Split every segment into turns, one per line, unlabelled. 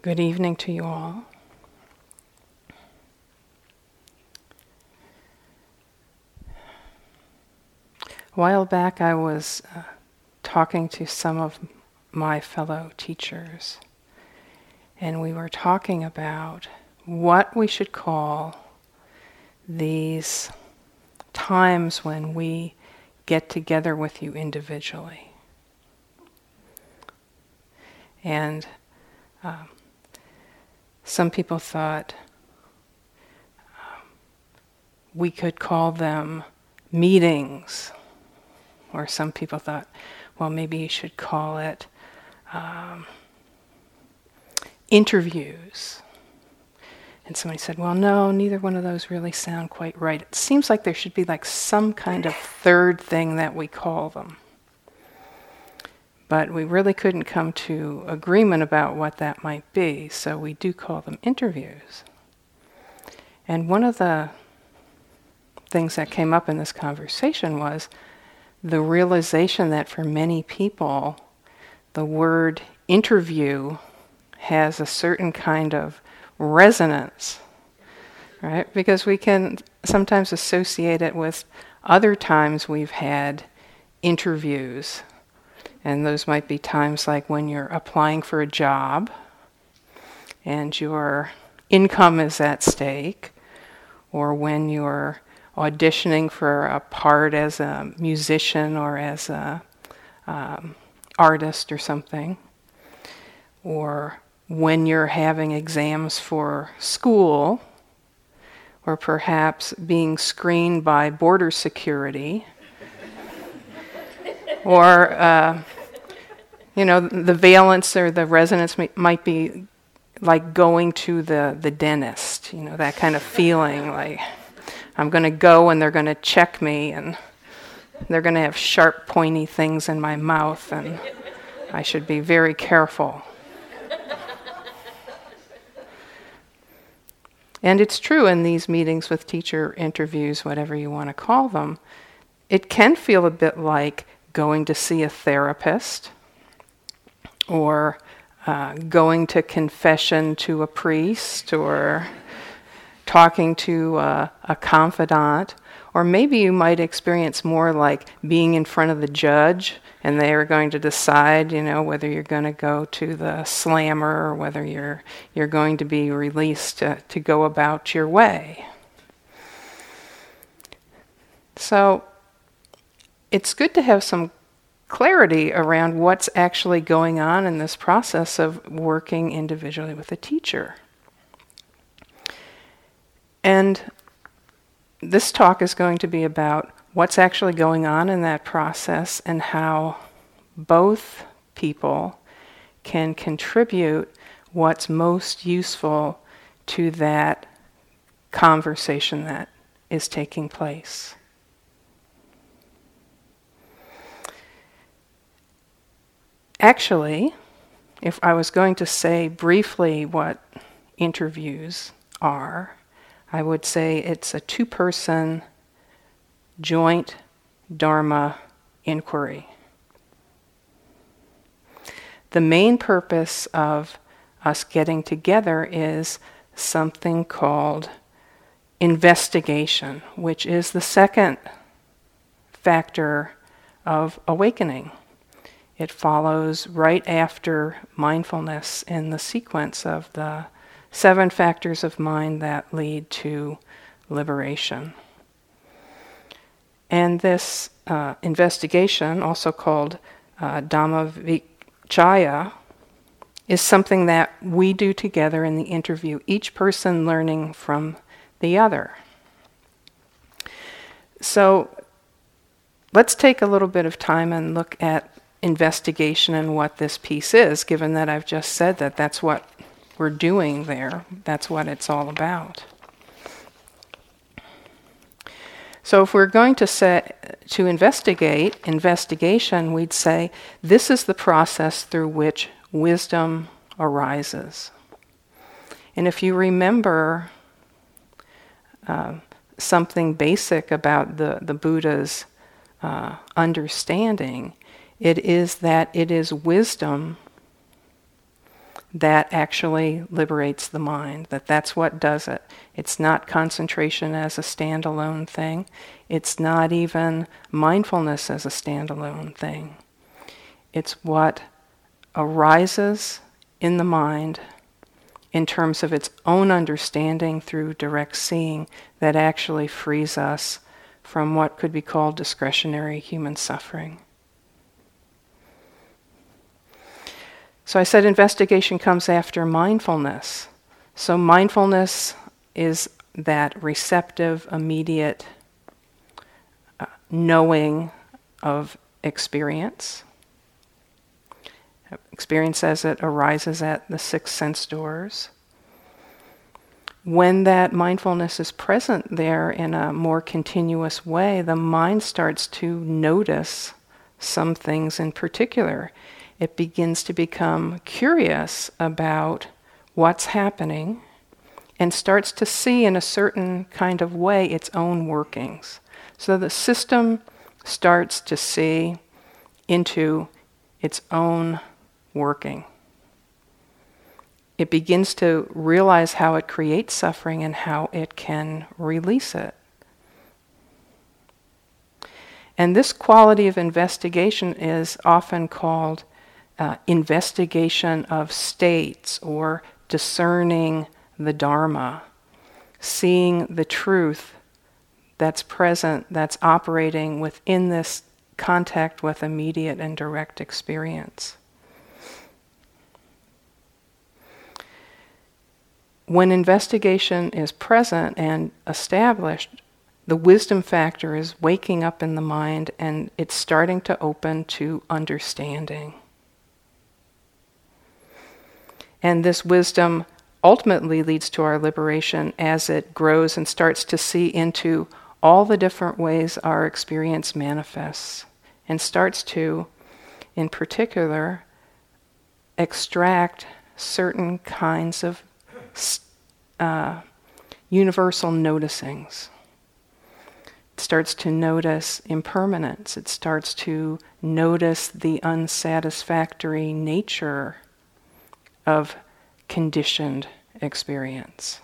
Good evening to you all. A while back, I was uh, talking to some of my fellow teachers, and we were talking about what we should call these times when we get together with you individually. And um, some people thought um, we could call them meetings, or some people thought, well, maybe you should call it um, interviews. And somebody said, well, no, neither one of those really sound quite right. It seems like there should be like some kind of third thing that we call them. But we really couldn't come to agreement about what that might be, so we do call them interviews. And one of the things that came up in this conversation was the realization that for many people, the word interview has a certain kind of resonance, right? Because we can sometimes associate it with other times we've had interviews and those might be times like when you're applying for a job and your income is at stake, or when you're auditioning for a part as a musician or as a um, artist or something, or when you're having exams for school, or perhaps being screened by border security or uh, you know the valence or the resonance might be like going to the, the dentist you know that kind of feeling like i'm going to go and they're going to check me and they're going to have sharp pointy things in my mouth and i should be very careful. And it's true in these meetings with teacher interviews whatever you want to call them it can feel a bit like going to see a therapist or uh, going to confession to a priest or talking to uh, a confidant. Or maybe you might experience more like being in front of the judge and they are going to decide, you know, whether you're going to go to the slammer or whether you're, you're going to be released to, to go about your way. So it's good to have some clarity around what's actually going on in this process of working individually with a teacher. And this talk is going to be about what's actually going on in that process and how both people can contribute what's most useful to that conversation that is taking place. Actually, if I was going to say briefly what interviews are, I would say it's a two person joint Dharma inquiry. The main purpose of us getting together is something called investigation, which is the second factor of awakening. It follows right after mindfulness in the sequence of the seven factors of mind that lead to liberation. And this uh, investigation, also called uh, Dhammavicaya, is something that we do together in the interview, each person learning from the other. So let's take a little bit of time and look at investigation and what this piece is, given that I've just said that that's what we're doing there. That's what it's all about. So if we're going to say to investigate investigation, we'd say this is the process through which wisdom arises. And if you remember uh, something basic about the, the Buddha's uh, understanding, it is that it is wisdom that actually liberates the mind, that that's what does it. It's not concentration as a standalone thing, it's not even mindfulness as a standalone thing. It's what arises in the mind in terms of its own understanding through direct seeing that actually frees us from what could be called discretionary human suffering. So I said investigation comes after mindfulness. So mindfulness is that receptive, immediate uh, knowing of experience. Experience as it arises at the six sense doors. When that mindfulness is present there in a more continuous way, the mind starts to notice some things in particular it begins to become curious about what's happening and starts to see in a certain kind of way its own workings. So the system starts to see into its own working. It begins to realize how it creates suffering and how it can release it. And this quality of investigation is often called uh, investigation of states or discerning the Dharma, seeing the truth that's present, that's operating within this contact with immediate and direct experience. When investigation is present and established, the wisdom factor is waking up in the mind and it's starting to open to understanding. And this wisdom ultimately leads to our liberation as it grows and starts to see into all the different ways our experience manifests and starts to, in particular, extract certain kinds of uh, universal noticings. It starts to notice impermanence. It starts to notice the unsatisfactory nature of conditioned experience.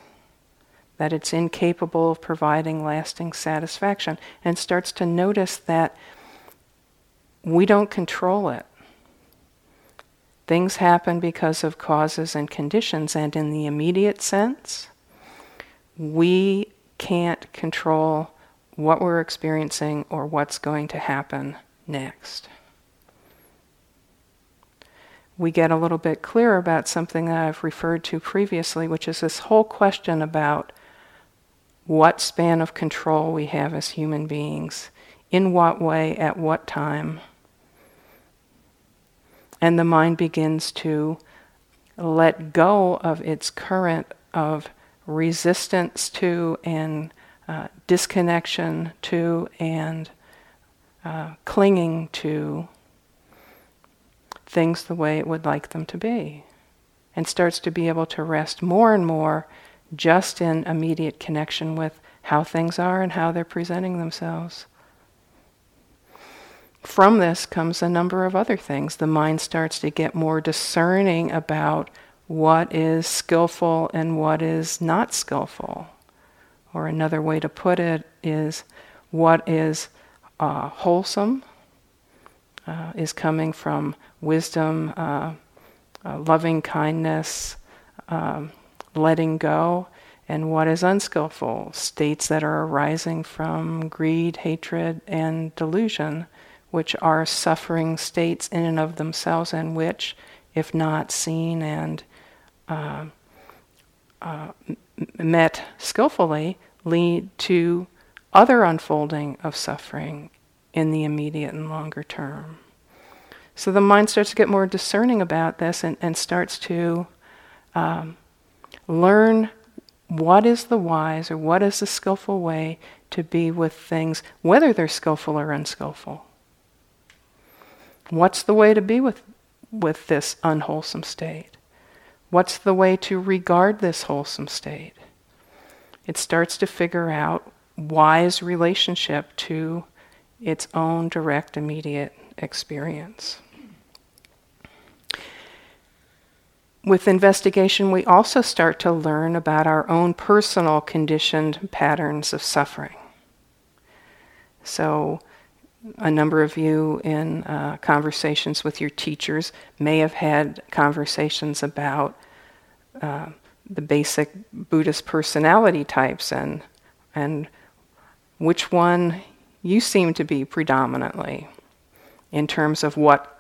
That it's incapable of providing lasting satisfaction, and starts to notice that we don't control it. Things happen because of causes and conditions, and in the immediate sense, we can't control what we're experiencing or what's going to happen next we get a little bit clearer about something that I've referred to previously, which is this whole question about what span of control we have as human beings, in what way, at what time. And the mind begins to let go of its current of resistance to and uh, disconnection to and uh, clinging to things the way it would like them to be and starts to be able to rest more and more just in immediate connection with how things are and how they're presenting themselves. From this comes a number of other things. The mind starts to get more discerning about what is skillful and what is not skillful. Or another way to put it is what is uh, wholesome uh, is coming from wisdom, uh, uh, loving kindness, um, letting go, and what is unskillful, states that are arising from greed, hatred, and delusion, which are suffering states in and of themselves, and which, if not seen and uh, uh, met skillfully, lead to other unfolding of suffering in the immediate and longer term. So the mind starts to get more discerning about this and, and starts to um, learn what is the wise or what is the skillful way to be with things, whether they're skillful or unskillful. What's the way to be with, with this unwholesome state? What's the way to regard this wholesome state? It starts to figure out wise relationship to its own direct, immediate experience. with investigation, we also start to learn about our own personal conditioned patterns of suffering. So, a number of you in uh, conversations with your teachers may have had conversations about uh, the basic Buddhist personality types and and which one you seem to be predominantly in terms of what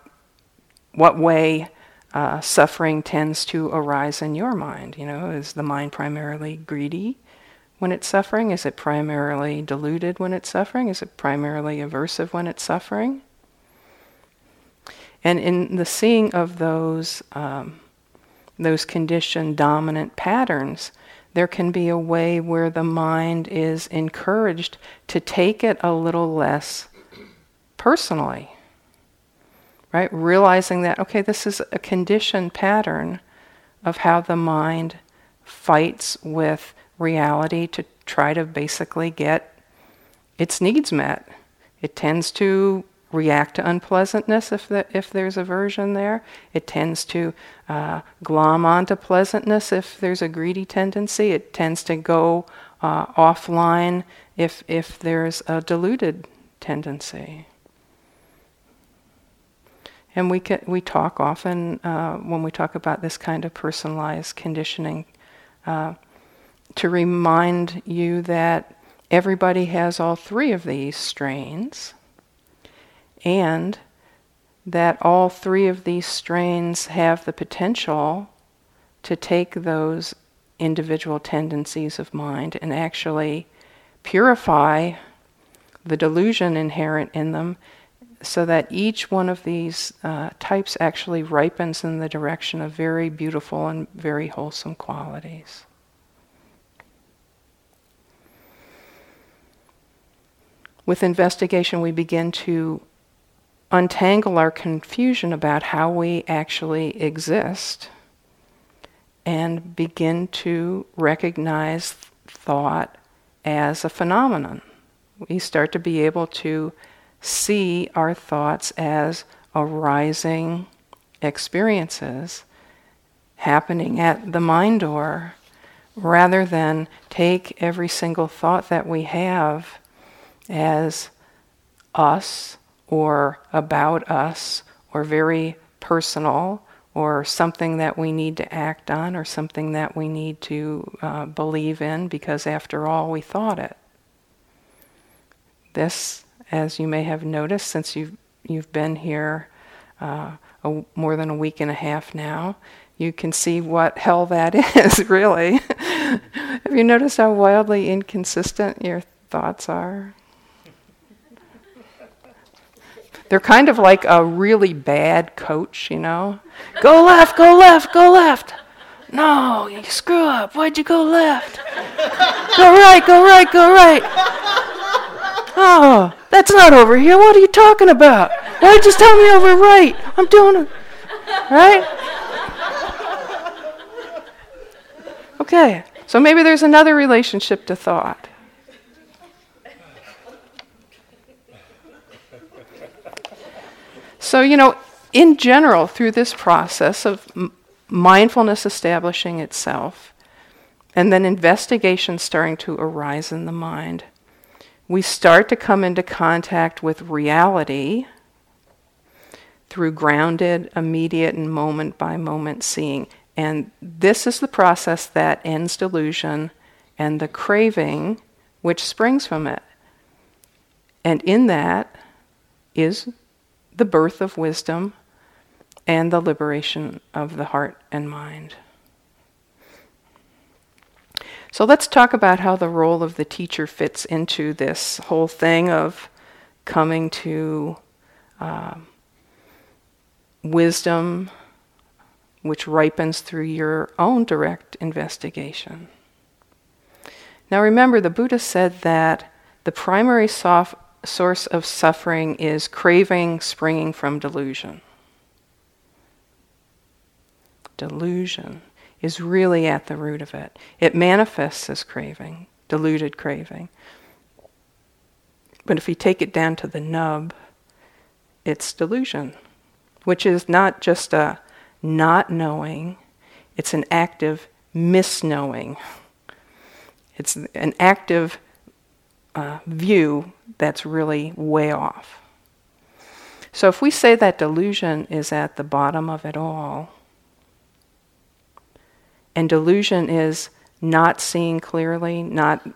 what way uh, suffering tends to arise in your mind. You know, is the mind primarily greedy when it's suffering? Is it primarily deluded when it's suffering? Is it primarily aversive when it's suffering? And in the seeing of those um, those conditioned dominant patterns, there can be a way where the mind is encouraged to take it a little less personally right? Realizing that, okay, this is a conditioned pattern of how the mind fights with reality to try to basically get its needs met. It tends to react to unpleasantness if, the, if there's aversion there. It tends to uh, glom onto pleasantness if there's a greedy tendency. It tends to go uh, offline if, if there's a deluded tendency. And we, can, we talk often uh, when we talk about this kind of personalized conditioning uh, to remind you that everybody has all three of these strains and that all three of these strains have the potential to take those individual tendencies of mind and actually purify the delusion inherent in them so that each one of these uh, types actually ripens in the direction of very beautiful and very wholesome qualities. With investigation, we begin to untangle our confusion about how we actually exist and begin to recognize thought as a phenomenon. We start to be able to see our thoughts as arising experiences happening at the mind door rather than take every single thought that we have as us or about us or very personal or something that we need to act on or something that we need to uh, believe in because after all we thought it. This as you may have noticed since you've, you've been here uh, a, more than a week and a half now, you can see what hell that is, really. have you noticed how wildly inconsistent your thoughts are? They're kind of like a really bad coach, you know? Go left, go left, go left. No, you screw up. Why'd you go left? go right, go right, go right. Oh, that's not over here. What are you talking about? Why just tell me over right? I'm doing it. Right? Okay, so maybe there's another relationship to thought. So, you know, in general, through this process of m- mindfulness establishing itself, and then investigation starting to arise in the mind, we start to come into contact with reality through grounded, immediate, and moment by moment seeing. And this is the process that ends delusion and the craving which springs from it. And in that is the birth of wisdom and the liberation of the heart and mind. So let's talk about how the role of the teacher fits into this whole thing of coming to uh, wisdom, which ripens through your own direct investigation. Now remember, the Buddha said that the primary sof- source of suffering is craving springing from delusion. Delusion is really at the root of it. It manifests as craving, deluded craving. But if you take it down to the nub, it's delusion, which is not just a not knowing, It's an active misknowing. It's an active uh, view that's really way off. So if we say that delusion is at the bottom of it all, and delusion is not seeing clearly, not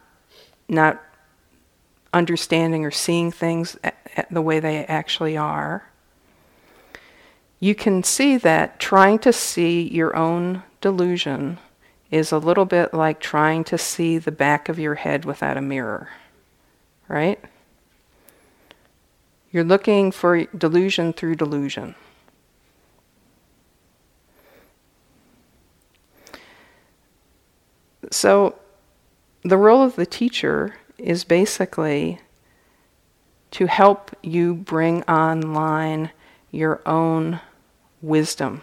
not understanding or seeing things the way they actually are, you can see that trying to see your own delusion is a little bit like trying to see the back of your head without a mirror, right? You're looking for delusion through delusion. So, the role of the teacher is basically to help you bring online your own wisdom.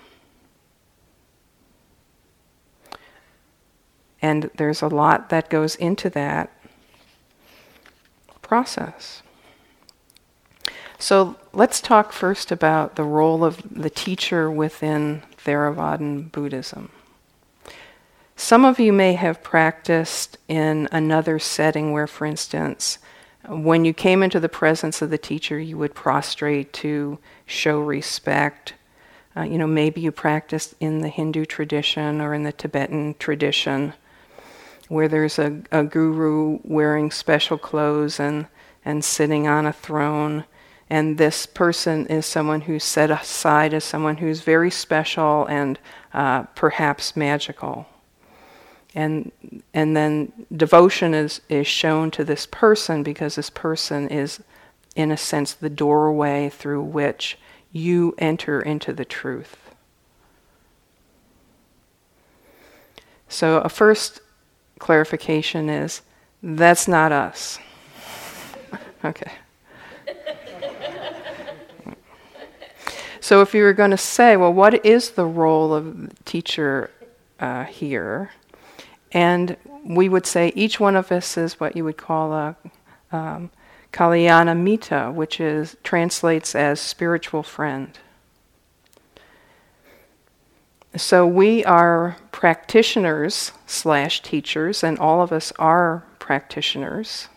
And there's a lot that goes into that process. So let's talk first about the role of the teacher within Theravadan Buddhism. Some of you may have practiced in another setting where, for instance, when you came into the presence of the teacher, you would prostrate to show respect. Uh, you know, maybe you practiced in the Hindu tradition or in the Tibetan tradition, where there's a, a guru wearing special clothes and, and sitting on a throne. And this person is someone who's set aside as someone who's very special and uh, perhaps magical and and then devotion is is shown to this person because this person is in a sense the doorway through which you enter into the truth so a first clarification is that's not us. Okay. So if you were going to say well what is the role of the teacher uh, here? And we would say each one of us is what you would call a um, mitta, which is translates as spiritual friend. So we are practitioners slash teachers, and all of us are practitioners.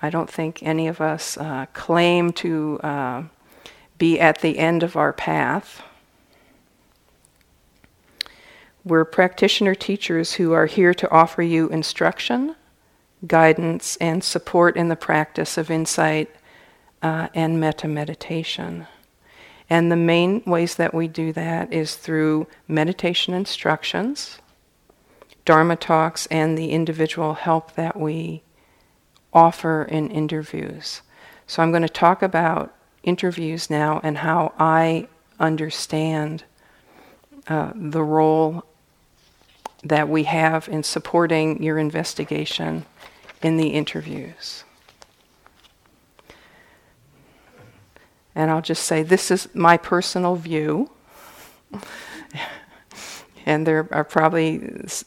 I don't think any of us uh, claim to uh, be at the end of our path. We're practitioner teachers who are here to offer you instruction, guidance, and support in the practice of insight uh, and metta meditation. And the main ways that we do that is through meditation instructions, Dharma talks, and the individual help that we offer in interviews. So I'm going to talk about interviews now and how I understand uh, the role that we have in supporting your investigation in the interviews. And I'll just say this is my personal view. and there are probably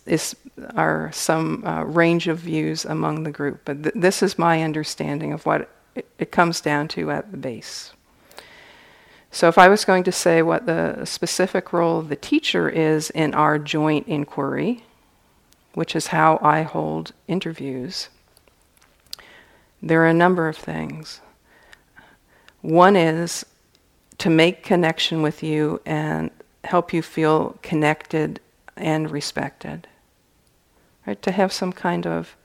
is, are some uh, range of views among the group, but th- this is my understanding of what it, it comes down to at the base. So, if I was going to say what the specific role of the teacher is in our joint inquiry, which is how I hold interviews, there are a number of things. One is to make connection with you and help you feel connected and respected. Right? To have some kind of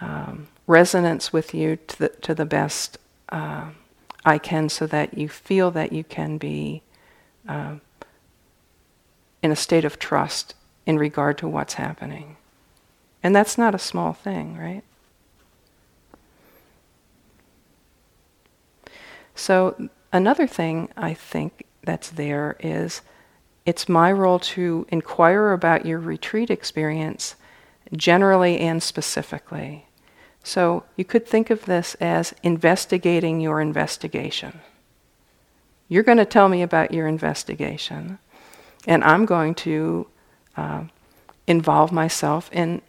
um, resonance with you to the, to the best. Uh, I can so that you feel that you can be uh, in a state of trust in regard to what's happening. And that's not a small thing, right? So, another thing I think that's there is it's my role to inquire about your retreat experience generally and specifically. So you could think of this as investigating your investigation. You're going to tell me about your investigation, and I'm going to uh, involve myself in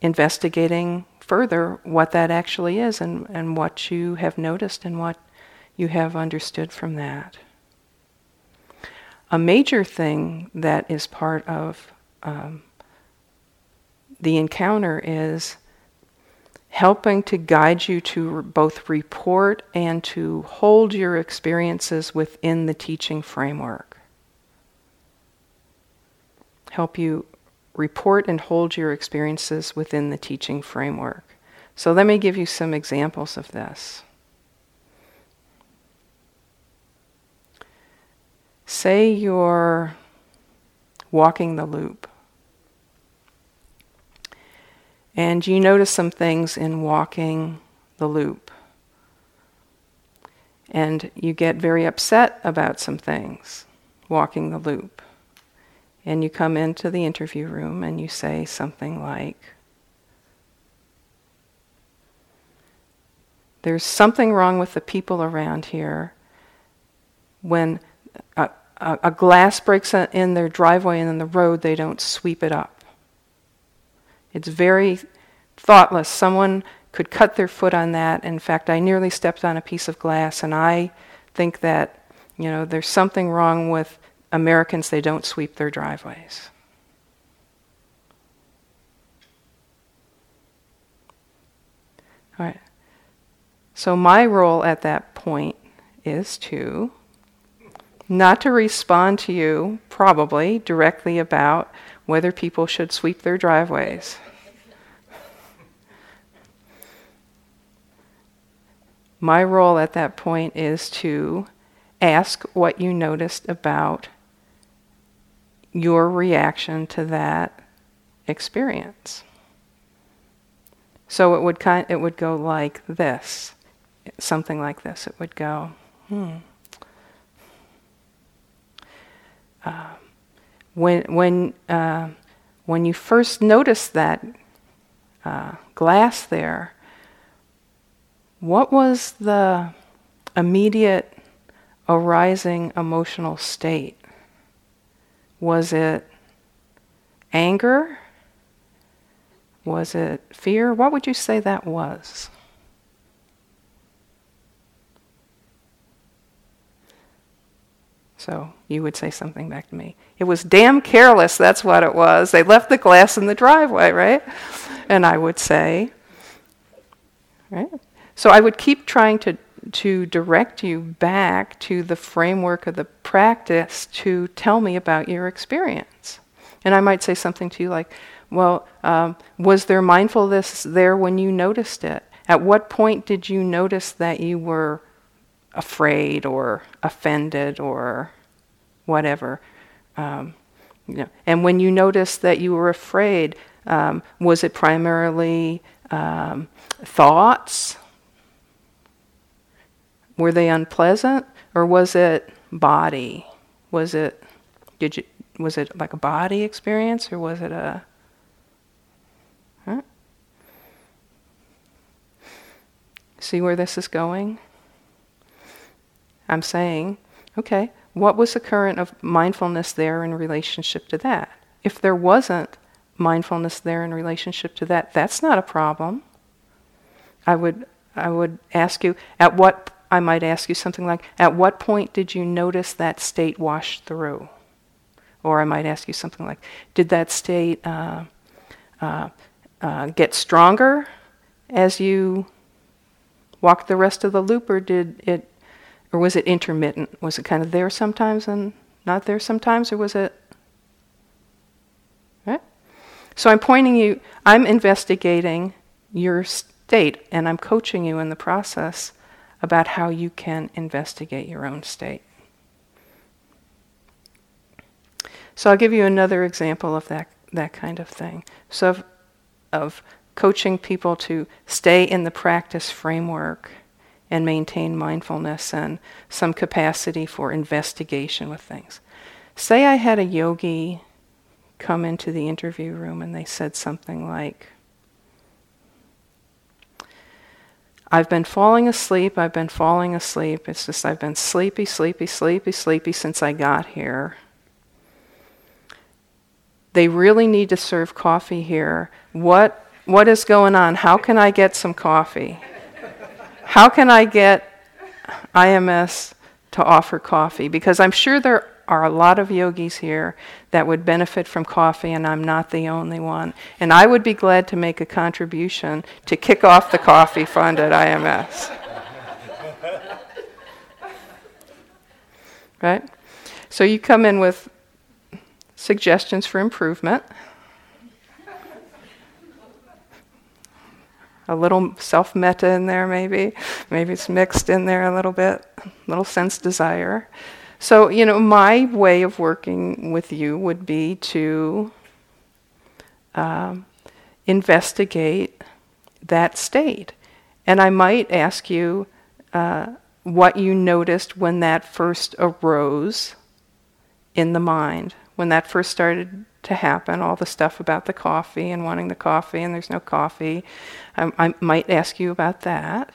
investigating further what that actually is and, and what you have noticed and what you have understood from that. a major thing that is part of um, the encounter is helping to guide you to both report and to hold your experiences within the teaching framework. Help you report and hold your experiences within the teaching framework. So, let me give you some examples of this. Say you're walking the loop and you notice some things in walking the loop. And you get very upset about some things walking the loop. And you come into the interview room and you say something like, There's something wrong with the people around here when a, a, glass breaks in their driveway and in the road, they don't sweep it up. It's very thoughtless. Someone could cut their foot on that. In fact, I nearly stepped on a piece of glass, and I think that, you know, there's something wrong with Americans, they don't sweep their driveways. All right. So, my role at that point is to not to respond to you, probably directly about whether people should sweep their driveways. My role at that point is to ask what you noticed about your reaction to that experience. So it would kind it would go like this, something like this. It would go, hmm. When when uh, when you first noticed that uh, glass there, what was the immediate arising emotional state? Was it anger? Was it fear? What would you say that was? So you would say something back to me. It was damn careless, that's what it was. They left the glass in the driveway, right? And I would say, right? So I would keep trying to, to direct you back to the framework of the practice to tell me about your experience. And I might say something to you like, well, um, was there mindfulness there when you noticed it? At what point did you notice that you were afraid or offended or whatever. Um, you know, and when you noticed that you were afraid, um, was it primarily um, thoughts? Were they unpleasant, or was it body? Was it did you was it like a body experience, or was it a huh? See where this is going? I'm saying, okay, what was the current of mindfulness there in relationship to that? If there wasn't mindfulness there in relationship to that, that's not a problem. I would I would ask you at what I might ask you something like at what point did you notice that state wash through? Or I might ask you something like did that state uh, uh, uh, get stronger as you walked the rest of the loop, or did it or was it intermittent? Was it kind of there sometimes and not there sometimes, or was it? Right? So I'm pointing you, I'm investigating your state, and I'm coaching you in the process about how you can investigate your own state. So I'll give you another example of that, that kind of thing. So, of, of coaching people to stay in the practice framework and maintain mindfulness and some capacity for investigation with things. Say I had a yogi come into the interview room and they said something like, I've been falling asleep, I've been falling asleep. It's just I've been sleepy, sleepy, sleepy, sleepy since I got here. They really need to serve coffee here. What, what is going on? How can I get some coffee? How can I get IMS to offer coffee? Because I'm sure there are a lot of yogis here that would benefit from coffee, and I'm not the only one. And I would be glad to make a contribution to kick off the coffee fund at IMS. right? So you come in with suggestions for improvement. A little self metta in there, maybe. Maybe it's mixed in there a little bit, little sense desire. So, you know, my way of working with you would be to um, investigate that state. And I might ask you uh, what you noticed when that first arose in the mind, when that first started to happen, all the stuff about the coffee and wanting the coffee and there's no coffee. I, I might ask you about that.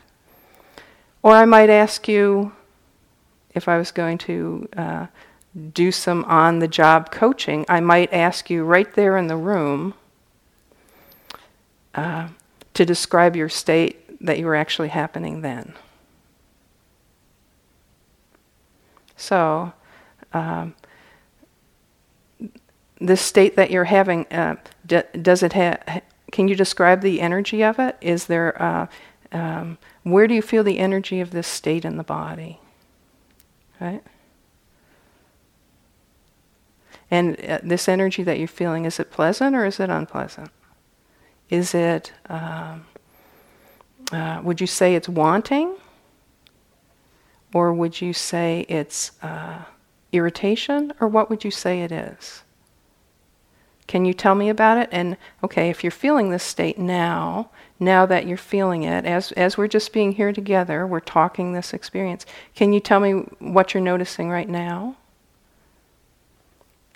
Or I might ask you if I was going to uh, do some on the job coaching, I might ask you right there in the room uh, to describe your state that you were actually happening then. So, um, this state that you're having, uh, d- does it have? Can you describe the energy of it? Is there? Uh, um, where do you feel the energy of this state in the body? Right. And uh, this energy that you're feeling, is it pleasant or is it unpleasant? Is it? Um, uh, would you say it's wanting? Or would you say it's uh, irritation? Or what would you say it is? Can you tell me about it? And okay, if you're feeling this state now, now that you're feeling it, as, as we're just being here together, we're talking this experience, can you tell me what you're noticing right now?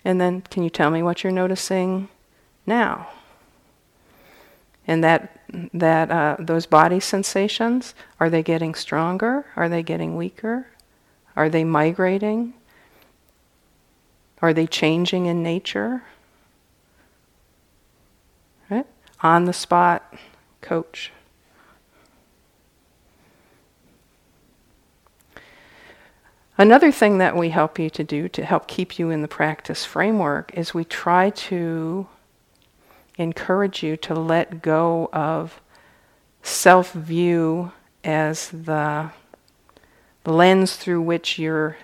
And then can you tell me what you're noticing now? And that, that uh, those body sensations, are they getting stronger? Are they getting weaker? Are they migrating? Are they changing in nature? On the spot coach. Another thing that we help you to do to help keep you in the practice framework is we try to encourage you to let go of self view as the lens through which you're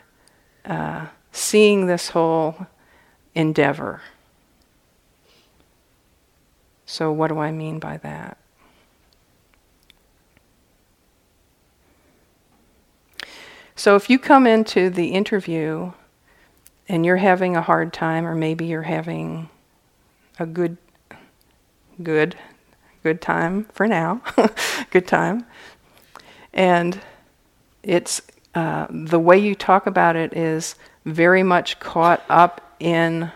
uh, seeing this whole endeavor. So, what do I mean by that? So, if you come into the interview and you're having a hard time, or maybe you're having a good, good, good time for now, good time, and it's uh, the way you talk about it is very much caught up in.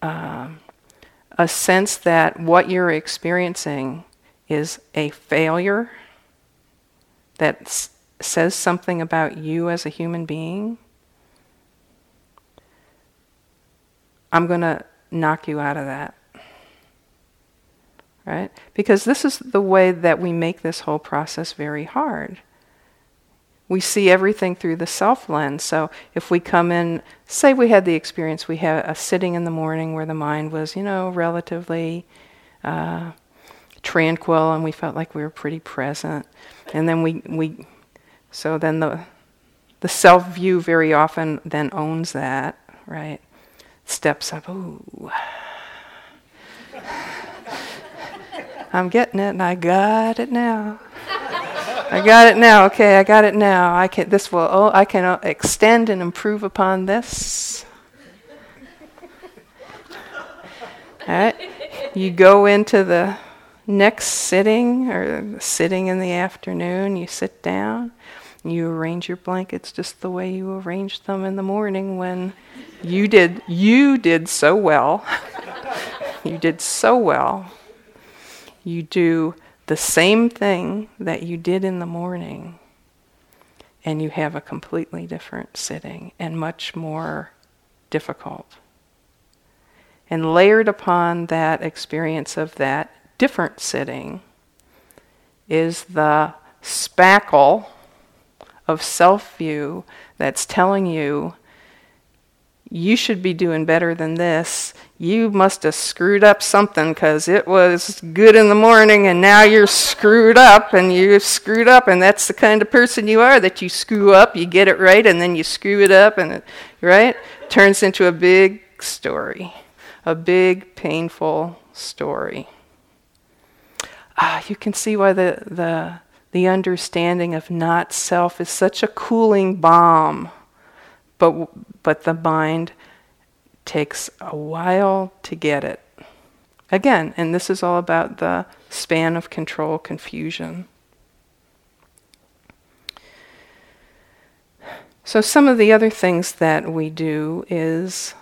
Um, a sense that what you're experiencing is a failure that s- says something about you as a human being, I'm going to knock you out of that. Right? Because this is the way that we make this whole process very hard we see everything through the self lens. So if we come in, say we had the experience, we had a sitting in the morning where the mind was, you know, relatively uh, tranquil, and we felt like we were pretty present, and then we we, so then the the self view very often then owns that, right? Steps up, ooh. I'm getting it, and I got it now. I got it now. Okay, I got it now. I can. This will. Oh, I can uh, extend and improve upon this. All right. You go into the next sitting or sitting in the afternoon. You sit down. You arrange your blankets just the way you arranged them in the morning when you did. You did so well. you did so well. You do the same thing that you did in the morning, and you have a completely different sitting and much more difficult. And layered upon that experience of that different sitting is the spackle of self view that's telling you you should be doing better than this. You must have screwed up something because it was good in the morning and now you're screwed up and you're screwed up. And that's the kind of person you are that you screw up, you get it right, and then you screw it up, and it, right? Turns into a big story, a big, painful story. Ah, you can see why the, the, the understanding of not self is such a cooling balm but, but the mind takes a while to get it. Again, and this is all about the span of control confusion. So, some of the other things that we do is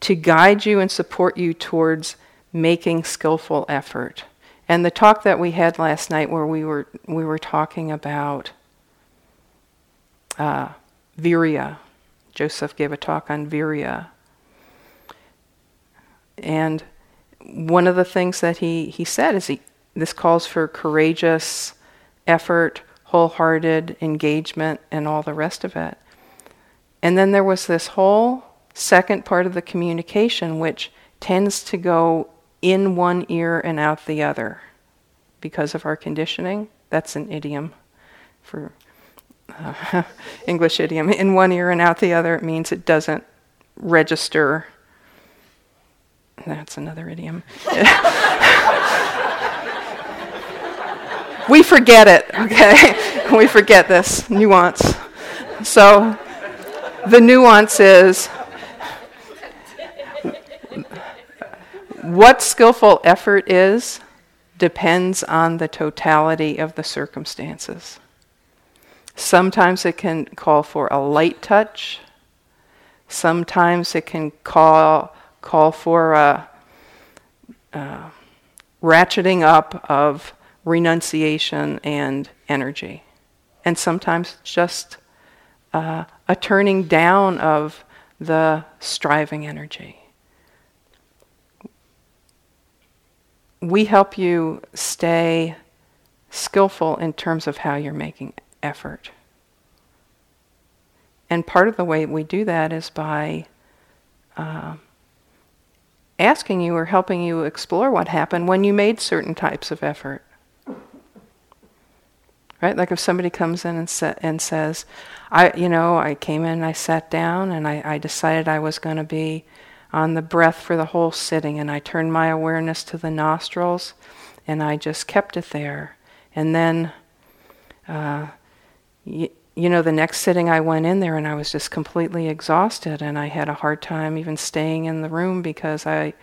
to guide you and support you towards making skillful effort. And the talk that we had last night, where we were, we were talking about uh, Virya. Joseph gave a talk on Virya. And one of the things that he, he said is he, this calls for courageous effort, wholehearted engagement, and all the rest of it. And then there was this whole second part of the communication which tends to go in one ear and out the other because of our conditioning. That's an idiom for uh, English idiom, in one ear and out the other, it means it doesn't register. That's another idiom. we forget it, okay? we forget this nuance. So the nuance is what skillful effort is depends on the totality of the circumstances. Sometimes it can call for a light touch. Sometimes it can call, call for a, uh, ratcheting up of renunciation and energy. And sometimes just uh, a turning down of the striving energy. We help you stay skillful in terms of how you're making effort. And part of the way we do that is by uh, asking you or helping you explore what happened when you made certain types of effort. Right? Like if somebody comes in and, sa- and says, I, you know, I came in, I sat down, and I, I decided I was going to be on the breath for the whole sitting, and I turned my awareness to the nostrils, and I just kept it there. And then uh, you, know, the next sitting I went in there and I was just completely exhausted and I had a hard time even staying in the room because I,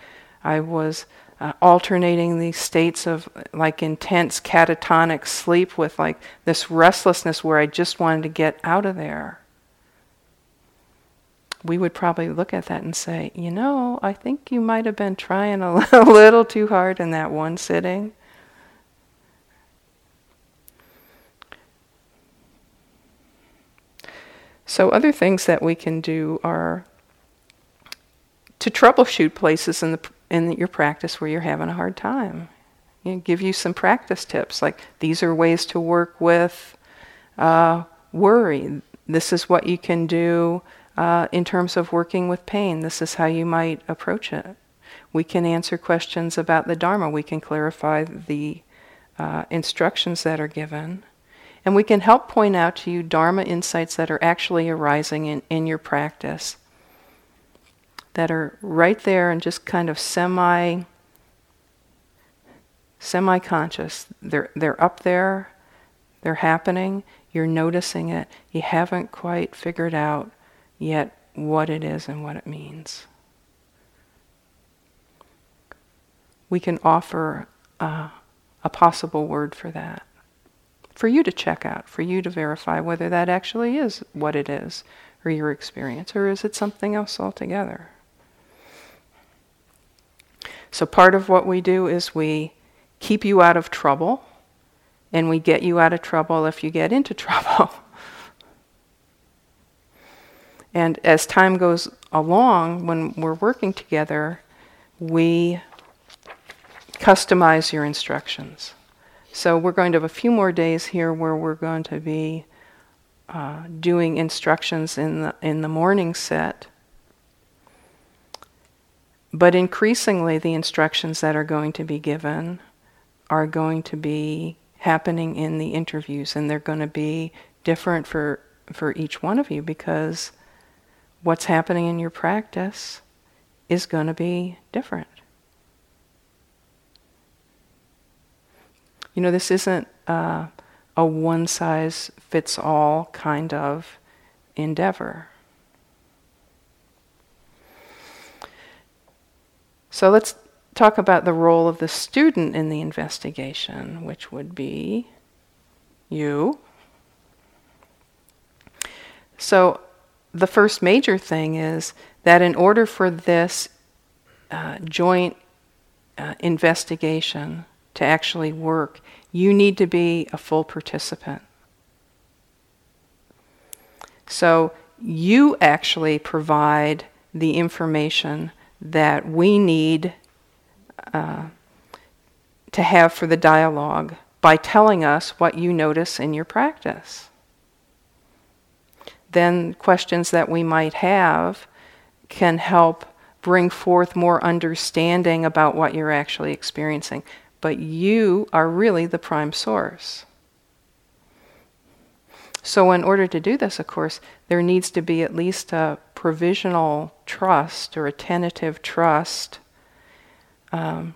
I was uh, alternating these states of like intense catatonic sleep with like this restlessness where I just wanted to get out of there. We would probably look at that and say, you know, I think you might have been trying a little too hard in that one sitting. So, other things that we can do are to troubleshoot places in, the, in your practice where you're having a hard time. You know, give you some practice tips, like these are ways to work with uh, worry. This is what you can do uh, in terms of working with pain. This is how you might approach it. We can answer questions about the Dharma. We can clarify the uh, instructions that are given. And we can help point out to you Dharma insights that are actually arising in, in your practice, that are right there and just kind of semi semi conscious. They're, they're up there, they're happening, you're noticing it. You haven't quite figured out yet what it is and what it means. We can offer uh, a possible word for that for you to check out, for you to verify whether that actually is what it is, or your experience, or is it something else altogether. So, part of what we do is we keep you out of trouble, and we get you out of trouble if you get into trouble. and as time goes along, when we're working together, we customize your instructions. So we're going to have a few more days here where we're going to be uh, doing instructions in the in the morning set. But increasingly, the instructions that are going to be given are going to be happening in the interviews, and they're going to be different for for each one of you because what's happening in your practice is going to be different. You know, this isn't uh, a one size fits all kind of endeavor. So let's talk about the role of the student in the investigation, which would be you. So, the first major thing is that in order for this uh, joint uh, investigation to actually work, you need to be a full participant. So, you actually provide the information that we need uh, to have for the dialogue by telling us what you notice in your practice. Then, questions that we might have can help bring forth more understanding about what you're actually experiencing. But you are really the prime source. So, in order to do this, of course, there needs to be at least a provisional trust or a tentative trust um,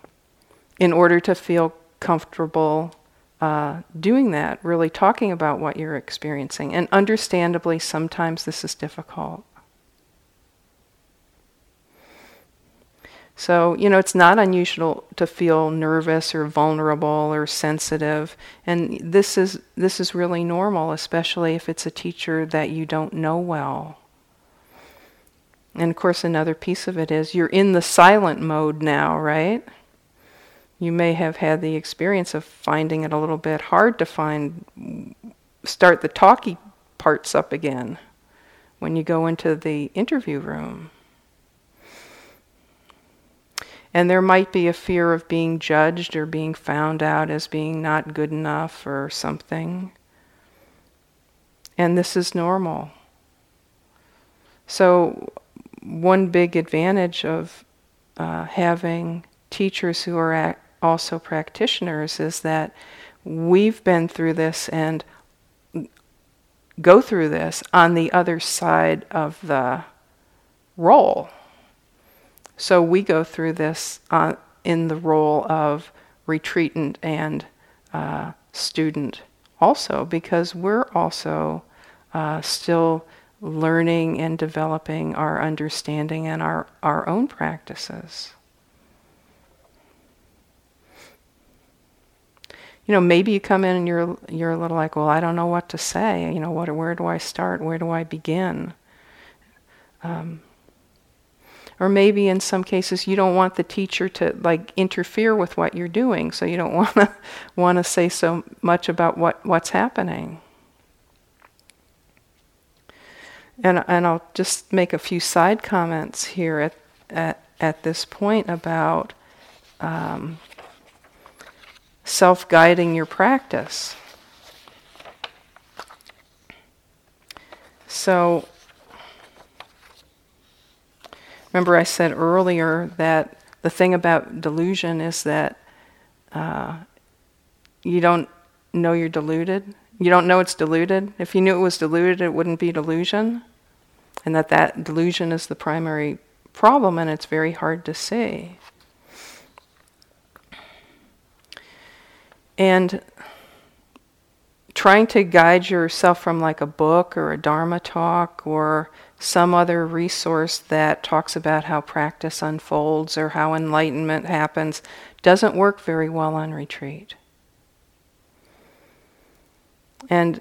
in order to feel comfortable uh, doing that, really talking about what you're experiencing. And understandably, sometimes this is difficult. So, you know, it's not unusual to feel nervous or vulnerable or sensitive, and this is this is really normal, especially if it's a teacher that you don't know well. And of course, another piece of it is you're in the silent mode now, right? You may have had the experience of finding it a little bit hard to find, start the talky parts up again when you go into the interview room. And there might be a fear of being judged or being found out as being not good enough or something. And this is normal. So, one big advantage of uh, having teachers who are also practitioners is that we've been through this and go through this on the other side of the role. So we go through this uh, in the role of retreatant and uh, student also because we're also uh, still learning and developing our understanding and our, our own practices. You know, maybe you come in and you're you're a little like, well, I don't know what to say. You know, what where do I start? Where do I begin? Um, or maybe in some cases you don't want the teacher to like interfere with what you're doing, so you don't want to want to say so much about what, what's happening. And and I'll just make a few side comments here at at, at this point about um, self-guiding your practice. So Remember, I said earlier that the thing about delusion is that uh, you don't know you're deluded. You don't know it's deluded. If you knew it was deluded, it wouldn't be delusion. And that that delusion is the primary problem, and it's very hard to see. And trying to guide yourself from like a book or a Dharma talk or some other resource that talks about how practice unfolds or how enlightenment happens doesn't work very well on retreat. And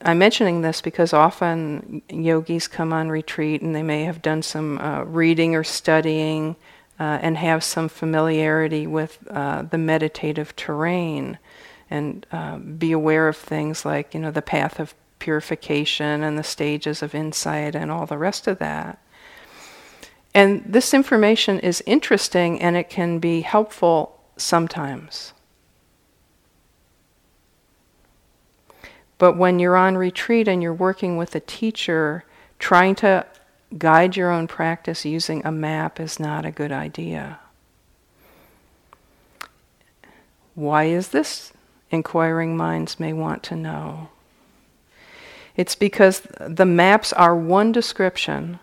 I'm mentioning this because often yogis come on retreat and they may have done some uh, reading or studying uh, and have some familiarity with uh, the meditative terrain and uh, be aware of things like, you know, the path of purification and the stages of insight and all the rest of that. And this information is interesting and it can be helpful sometimes. But when you're on retreat and you're working with a teacher, trying to guide your own practice using a map is not a good idea. Why is this? Inquiring minds may want to know. It's because the maps are one description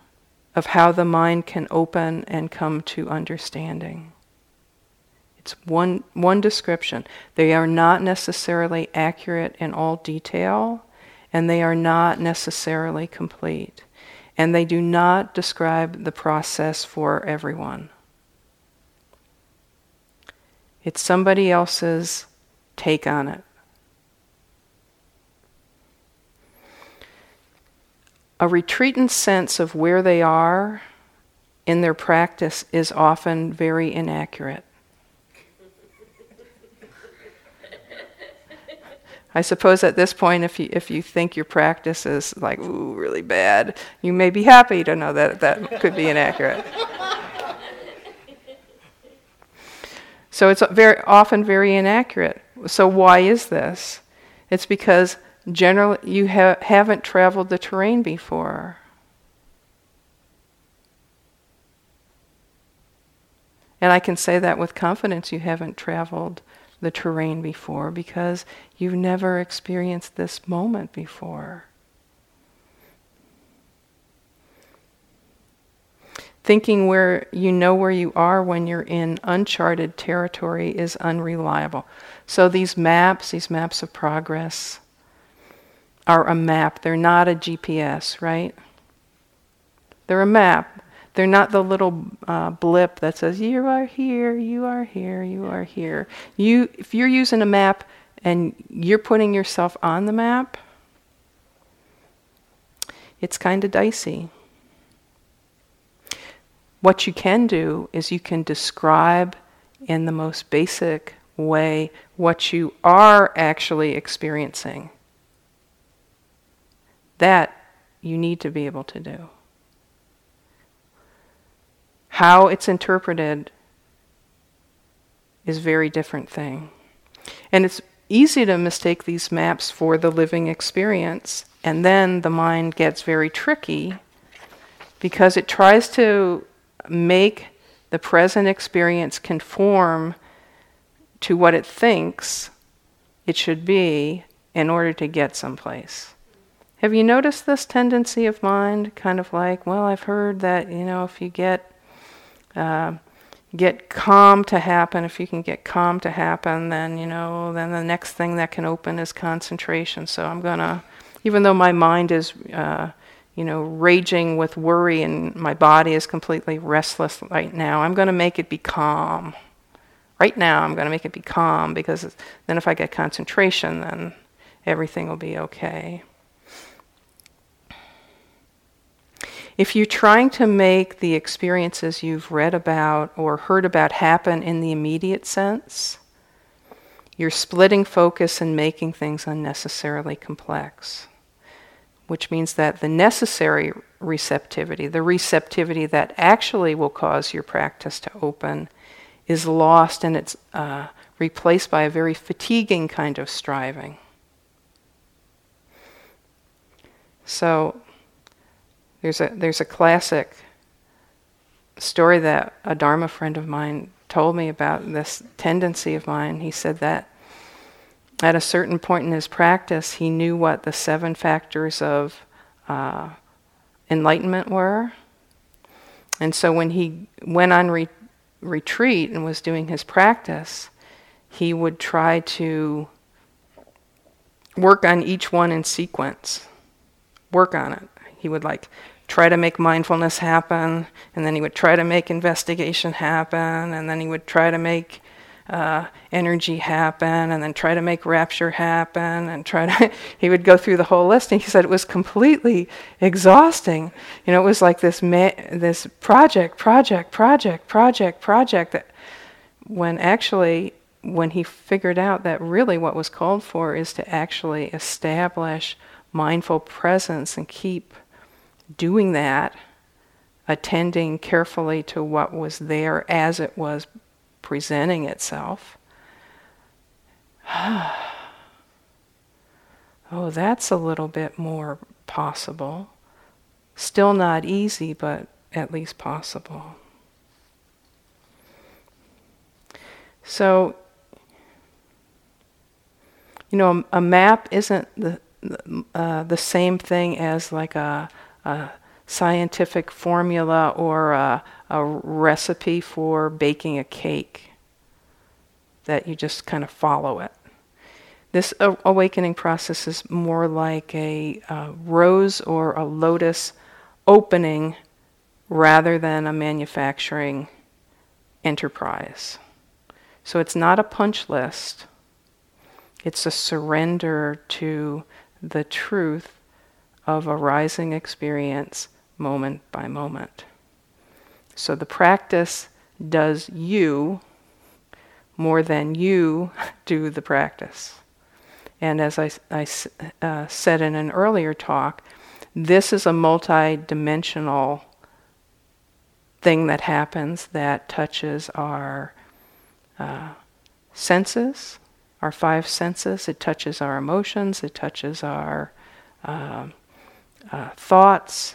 of how the mind can open and come to understanding. It's one, one description. They are not necessarily accurate in all detail, and they are not necessarily complete. And they do not describe the process for everyone. It's somebody else's take on it. A retreatant sense of where they are in their practice is often very inaccurate. I suppose at this point, if you, if you think your practice is like, ooh, really bad, you may be happy to know that that could be inaccurate. so it's very often very inaccurate. So why is this? It's because generally you ha- haven't traveled the terrain before. And I can say that with confidence you haven't traveled the terrain before because you've never experienced this moment before. Thinking where you know where you are when you're in uncharted territory is unreliable. So these maps, these maps of progress, are a map. They're not a GPS, right? They're a map. They're not the little uh, blip that says, You are here, you are here, you are here. You, if you're using a map and you're putting yourself on the map, it's kind of dicey. What you can do is you can describe in the most basic way what you are actually experiencing. That you need to be able to do. How it's interpreted is a very different thing. And it's easy to mistake these maps for the living experience, and then the mind gets very tricky because it tries to make the present experience conform to what it thinks it should be in order to get someplace. Have you noticed this tendency of mind? Kind of like, well, I've heard that, you know, if you get uh, get calm to happen. If you can get calm to happen, then you know, then the next thing that can open is concentration. So I'm gonna, even though my mind is, uh, you know, raging with worry and my body is completely restless right now, I'm gonna make it be calm. Right now, I'm gonna make it be calm because then if I get concentration, then everything will be okay. If you're trying to make the experiences you've read about or heard about happen in the immediate sense, you're splitting focus and making things unnecessarily complex, which means that the necessary receptivity, the receptivity that actually will cause your practice to open, is lost and it's uh, replaced by a very fatiguing kind of striving. So, there's a there's a classic story that a Dharma friend of mine told me about this tendency of mine. He said that at a certain point in his practice, he knew what the seven factors of uh, enlightenment were. And so when he went on re- retreat and was doing his practice, he would try to work on each one in sequence. Work on it. He would like try to make mindfulness happen, and then he would try to make investigation happen, and then he would try to make uh, energy happen, and then try to make rapture happen, and try to. he would go through the whole list, and he said it was completely exhausting. You know, it was like this ma- this project, project, project, project, project. That when actually, when he figured out that really what was called for is to actually establish mindful presence and keep doing that, attending carefully to what was there as it was presenting itself. oh, that's a little bit more possible. Still not easy, but at least possible. So, you know, a map isn't the uh, the same thing as like a, a scientific formula or a, a, recipe for baking a cake that you just kind of follow it. This awakening process is more like a, a rose or a lotus opening rather than a manufacturing enterprise. So it's not a punch list, it's a surrender to the truth of arising experience moment by moment. So the practice does you more than you do the practice. And as I, I uh, said in an earlier talk, this is a multi dimensional thing that happens that touches our uh, senses, our five senses. It touches our emotions, it touches our uh, uh, thoughts,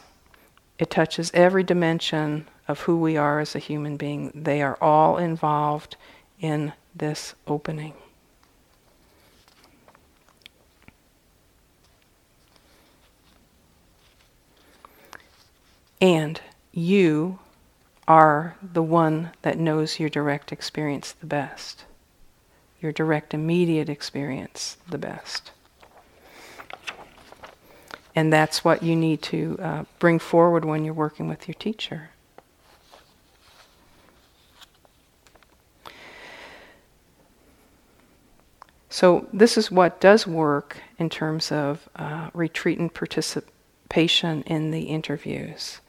it touches every dimension of who we are as a human being. They are all involved in this opening. And you are the one that knows your direct experience the best your direct immediate experience the best. And that's what you need to uh, bring forward when you're working with your teacher. So, this is what does work in terms of uh, retreatant participation in the interviews.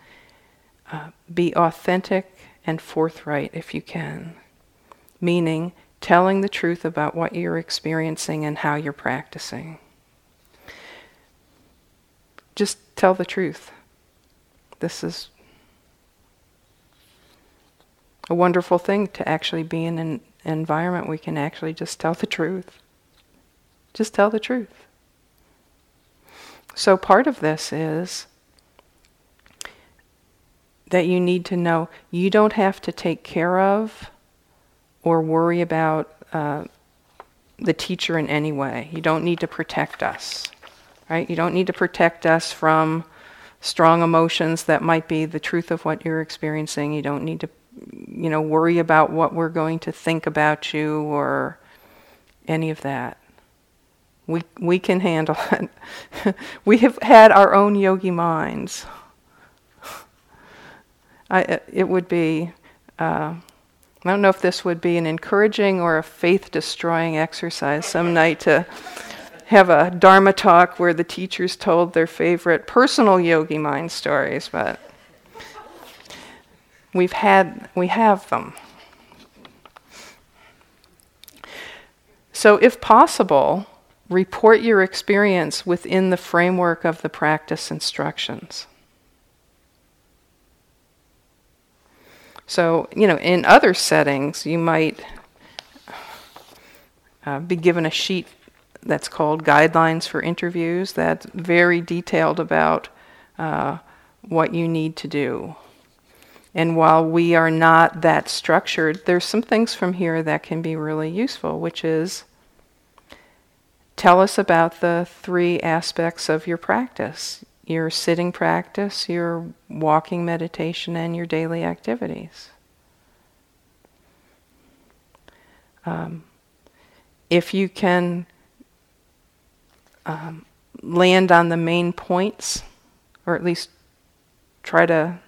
Uh, be authentic and forthright if you can, meaning telling the truth about what you're experiencing and how you're practicing. Just tell the truth. This is a wonderful thing to actually be in an environment we can actually just tell the truth. Just tell the truth. So, part of this is that you need to know you don't have to take care of or worry about uh, the teacher in any way. You don't need to protect us, right? You don't need to protect us from strong emotions that might be the truth of what you're experiencing. You don't need to, you know, worry about what we're going to think about you or any of that. We we can handle it. we have had our own yogi minds. I, it would be. Uh, I don't know if this would be an encouraging or a faith destroying exercise some night to have a Dharma talk where the teachers told their favorite personal yogi mind stories, but we've had, we have them. So, if possible, report your experience within the framework of the practice instructions. So, you know, in other settings, you might uh, be given a sheet that's called Guidelines for Interviews that's very detailed about uh, what you need to do. And while we are not that structured, there's some things from here that can be really useful, which is tell us about the three aspects of your practice your sitting practice, your walking meditation, and your daily activities. Um, if you can um, land on the main points, or at least try to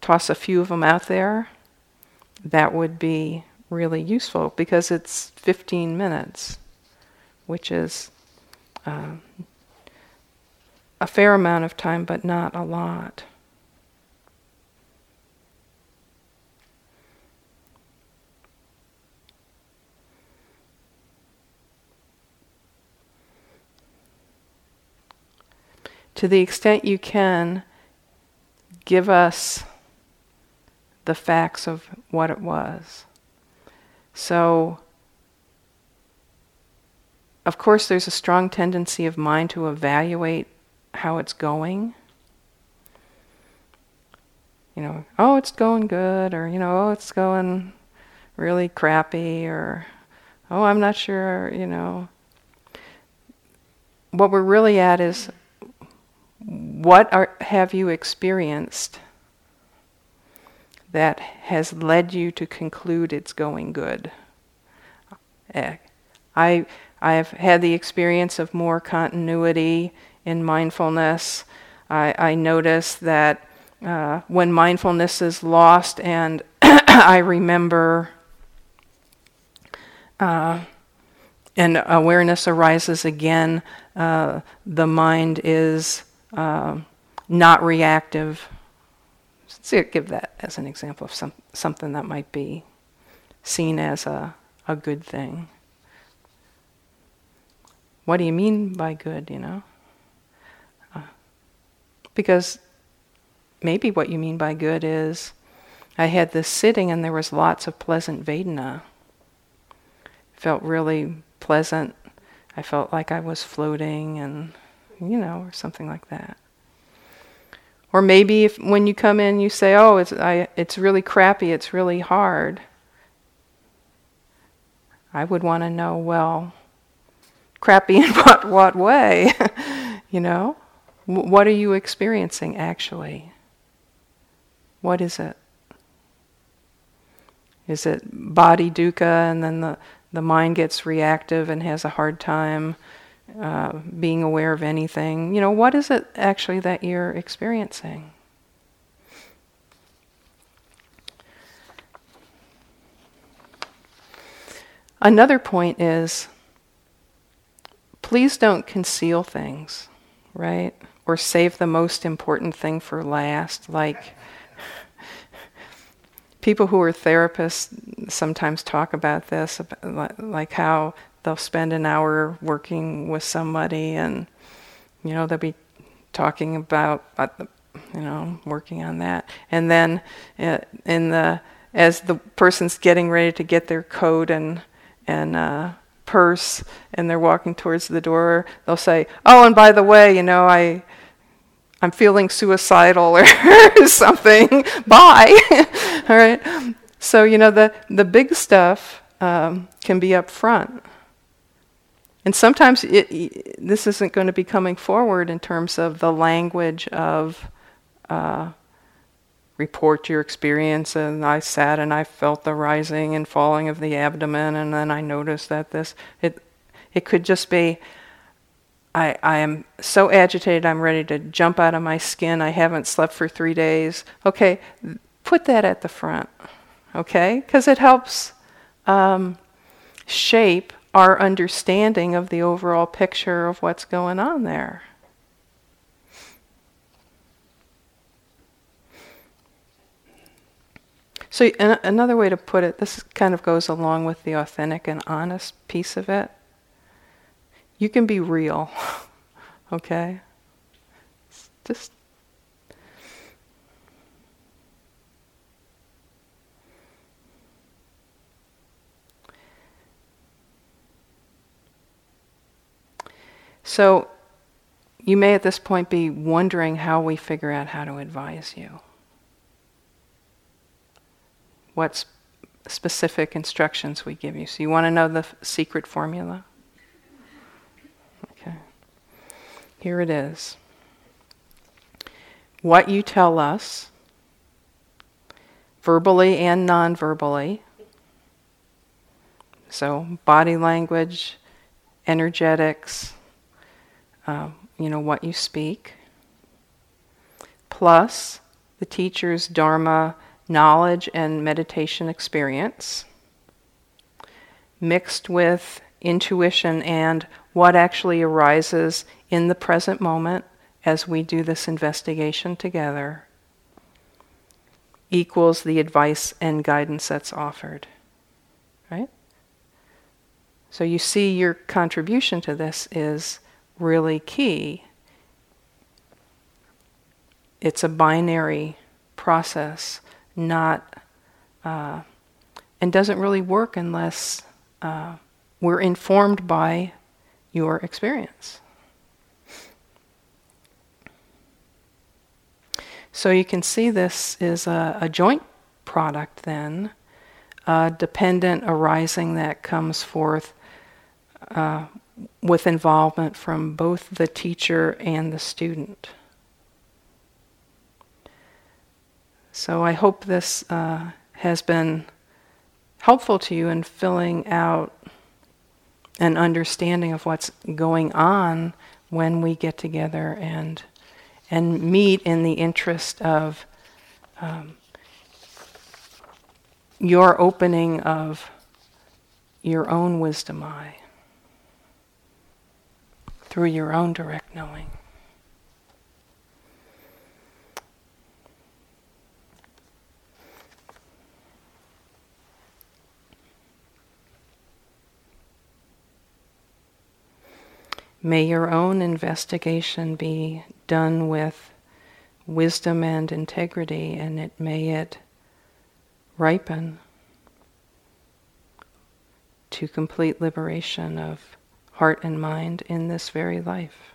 toss a few of them out there, that would be really useful because it's 15 minutes, which is uh, a fair amount of time, but not a lot. To the extent you can, give us the facts of what it was. So, of course, there's a strong tendency of mind to evaluate how it's going. You know, oh, it's going good, or, you know, oh, it's going really crappy, or, oh, I'm not sure, you know. What we're really at is what are, have you experienced that has led you to conclude it's going good? Eh, I, I've had the experience of more continuity in mindfulness. I, I notice that uh, when mindfulness is lost and I remember uh, and awareness arises again, uh, the mind is uh, not reactive. So give that as an example of some, something that might be seen as a, a good thing. What do you mean by good, you know? Uh, because maybe what you mean by good is I had this sitting and there was lots of pleasant Vedana. Felt really pleasant. I felt like I was floating and, you know, or something like that. Or maybe if when you come in you say, "Oh, it's I, it's really crappy. It's really hard." I would want to know, well, crappy in what what way? you know, what are you experiencing actually? What is it? Is it body dukkha, and then the the mind gets reactive and has a hard time uh, being aware of anything? You know, what is it actually that you're experiencing? Another point is please don't conceal things, right? Or save the most important thing for last. Like, people who are therapists sometimes talk about this, like how they'll spend an hour working with somebody and, you know, they'll be talking about, you know, working on that. And then uh, in the, as the person's getting ready to get their coat and, and, uh, purse and they're walking towards the door, they'll say, "Oh, and by the way, you know, I I'm feeling suicidal or something. Bye." All right. So you know the the big stuff um, can be up front, and sometimes it, this isn't going to be coming forward in terms of the language of. Uh, report your experience and I sat and I felt the rising and falling of the abdomen and then I noticed that this it it could just be I, I am so agitated I'm ready to jump out of my skin. I haven't slept for three days. Okay, put that at the front, okay? Because it helps um, shape our understanding of the overall picture of what's going on there. So, an- another way to put it, this kind of goes along with the authentic and honest piece of it. You can be real, okay? just. So, you may at this point be wondering how we figure out how to advise you what specific instructions we give you. So you want to know the f- secret formula? Okay. Here it is. What you tell us, verbally and non verbally, so body language, energetics, uh, you know, what you speak, plus the teacher's Dharma knowledge and meditation experience, mixed with intuition and what actually arises in the present moment as we do this investigation together, equals the advice and guidance that's offered. Right? So you see, your contribution to this is really key. It's a binary process not, uh, and doesn't really work unless uh, we're informed by your experience. So you can see this is a, a joint product then, a dependent arising that comes forth uh, with involvement from both the teacher and the student. So I hope this uh, has been helpful to you in filling out an understanding of what's going on when we get together and and meet in the interest of um, your opening of your own wisdom eye through your own direct knowing. May your own investigation be done with wisdom and integrity, and it may it ripen to complete liberation of heart and mind in this very life.